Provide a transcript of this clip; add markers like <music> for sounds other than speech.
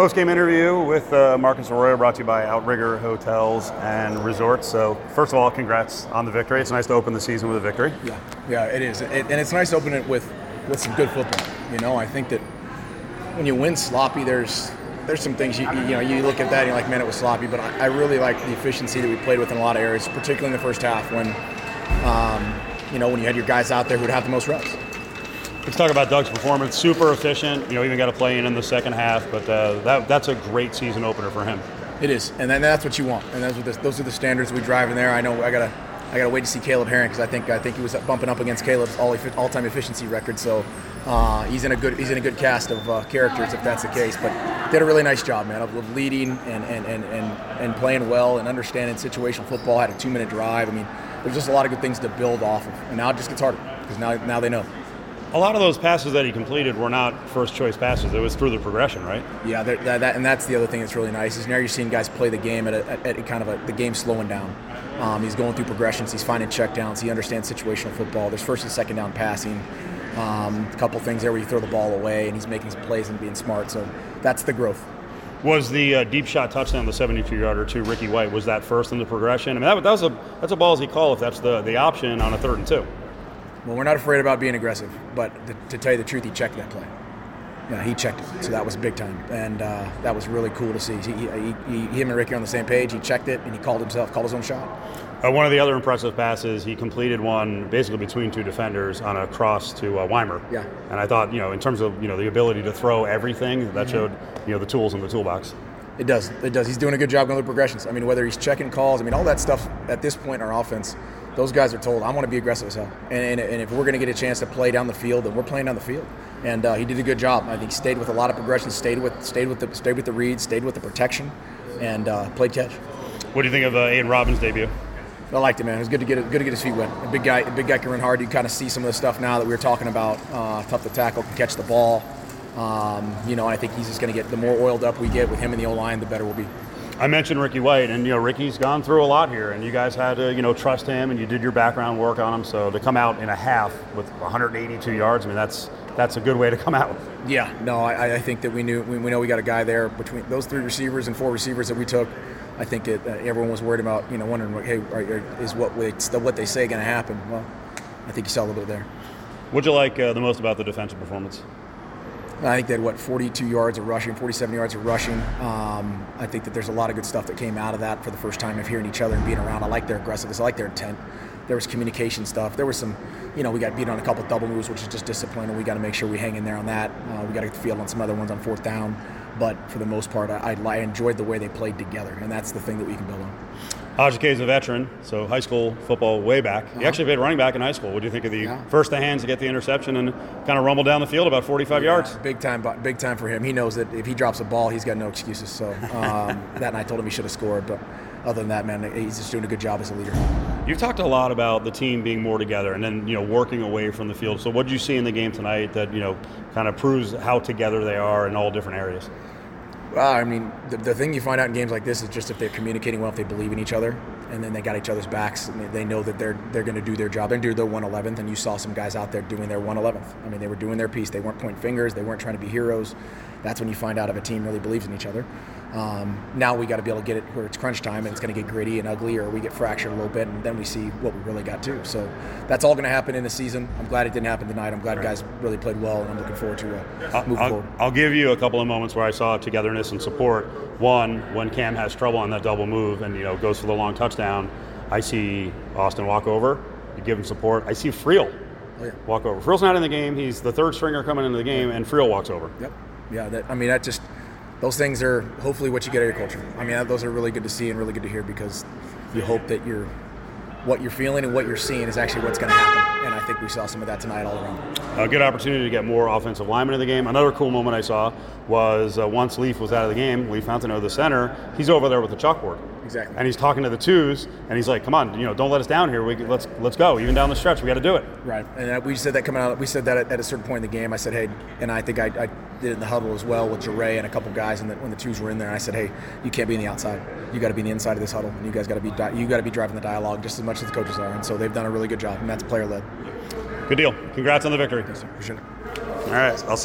Post game interview with uh, Marcus Arroyo brought to you by Outrigger Hotels and Resorts. So, first of all, congrats on the victory. It's nice to open the season with a victory. Yeah, yeah, it is. It, and it's nice to open it with, with some good football. You know, I think that when you win sloppy, there's there's some things you, you know you look at that and you're like, man, it was sloppy. But I, I really like the efficiency that we played with in a lot of areas, particularly in the first half when, um, you know, when you had your guys out there who'd have the most reps. Let's talk about Doug's performance. Super efficient. You know, even got a play in in the second half, but uh, that, that's a great season opener for him. It is, and that's what you want, and those are the, those are the standards we drive in there. I know I gotta I gotta wait to see Caleb Herring because I think I think he was bumping up against Caleb's all all time efficiency record. So uh, he's in a good he's in a good cast of uh, characters if that's the case. But did a really nice job, man, of leading and and, and, and and playing well and understanding situational football. Had a two minute drive. I mean, there's just a lot of good things to build off of, and now it just gets harder because now now they know a lot of those passes that he completed were not first choice passes. It was through the progression, right? Yeah, that, that, and that's the other thing that's really nice is now you're seeing guys play the game at, a, at a kind of a, the game slowing down. Um, he's going through progressions. He's finding checkdowns. He understands situational football. There's first and second down passing. Um, a couple things there where you throw the ball away, and he's making some plays and being smart. So that's the growth. Was the uh, deep shot touchdown, the 72-yarder to Ricky White, was that first in the progression? I mean, that, that was a that's a ballsy call if that's the the option on a third and two. Well, we're not afraid about being aggressive, but to, to tell you the truth, he checked that play. Yeah, he checked it, so that was big time, and uh, that was really cool to see. He, he, he, him and Ricky are on the same page. He checked it, and he called himself, called his own shot. Uh, one of the other impressive passes, he completed one basically between two defenders on a cross to uh, Weimer. Yeah. And I thought, you know, in terms of you know the ability to throw everything, that mm-hmm. showed you know the tools in the toolbox. It does. It does. He's doing a good job going through progressions. I mean, whether he's checking calls, I mean, all that stuff at this point in our offense those guys are told, I want to be aggressive as hell. And, and, and if we're going to get a chance to play down the field, then we're playing down the field. And uh, he did a good job. I think he stayed with a lot of progression, stayed with stayed with the stayed with the reads, stayed with the protection, and uh, played catch. What do you think of uh, Aidan Robbins' debut? I liked it, man. It was good to get good to get his feet wet. A big guy, a big guy can run hard. You kind of see some of the stuff now that we were talking about. Uh, tough to tackle, can catch the ball. Um, you know, I think he's just going to get the more oiled up we get with him in the O line, the better we'll be. I mentioned Ricky White, and you know Ricky's gone through a lot here, and you guys had to you know trust him, and you did your background work on him. So to come out in a half with 182 yards, I mean that's that's a good way to come out. Yeah, no, I, I think that we knew we, we know we got a guy there between those three receivers and four receivers that we took. I think that uh, everyone was worried about you know wondering hey are, is what we, what they say going to happen? Well, I think you saw a little bit there. What'd you like uh, the most about the defensive performance? I think they had what 42 yards of rushing, 47 yards of rushing. Um, I think that there's a lot of good stuff that came out of that for the first time of hearing each other and being around. I like their aggressiveness. I like their intent. There was communication stuff. There was some, you know, we got beat on a couple double moves, which is just discipline, and we got to make sure we hang in there on that. Uh, we got to get the field on some other ones on fourth down. But for the most part, I, I enjoyed the way they played together, and that's the thing that we can build on. Haji is a veteran, so high school football way back. He actually played running back in high school. What do you think of the Yeah. first the hands to get the interception and kind of rumble down the field about 45 yards? Big time, big time for him. He knows that if he drops a ball, he's got no excuses. So um, <laughs> that night, I told him he should have scored. But other than that, man, he's just doing a good job as a leader. You've talked a lot about the team being more together and then you know working away from the field. So what did you see in the game tonight that you know kind of proves how together they are in all different areas? Well, I mean, the, the thing you find out in games like this is just if they're communicating well, if they believe in each other, and then they got each other's backs, and they- they know that they're they're going to do their job. They do their 111th, and you saw some guys out there doing their 111th. I mean, they were doing their piece. They weren't pointing fingers. They weren't trying to be heroes. That's when you find out if a team really believes in each other. Um, now we got to be able to get it where it's crunch time and it's going to get gritty and ugly, or we get fractured a little bit, and then we see what we really got too. So that's all going to happen in the season. I'm glad it didn't happen tonight. I'm glad guys really played well, and I'm looking forward to uh, forward. I'll give you a couple of moments where I saw togetherness and support. One, when Cam has trouble on that double move and you know goes for the long touchdown, I see Austin walk over, you give him support. I see Friel Oh, yeah. walk over. Friel's not in the game. He's the third stringer coming into the game, and Friel walks over. Yep. Yeah. That I mean, that just those things are hopefully what you get out of your culture. I mean, those are really good to see and really good to hear because you hope that you're what you're feeling and what you're seeing is actually what's going to happen. And I think we saw some of that tonight all around. A good opportunity to get more offensive linemen in the game. Another cool moment I saw was uh, once Leif was out of the game, Leif Fautanu, the center, he's over there with the chalkboard. Exactly. And he's talking to the twos, and he's like, "Come on, you know, don't let us down here. We let's let's go. Even down the stretch, we got to do it." Right. And uh, we said that coming out. We said that at, at a certain point in the game. I said, hey, and I think I, I did it in the huddle as well with Jure and a couple guys. And the, when the twos were in there, I said, hey, you can't be in the outside. You got to be in the inside of this huddle. And you guys got to be di- you got to be driving the dialogue just as much as the coaches are. And so they've done a really good job. And that's player led. Good deal. Congrats on the victory. Appreciate it. All right, I'll see.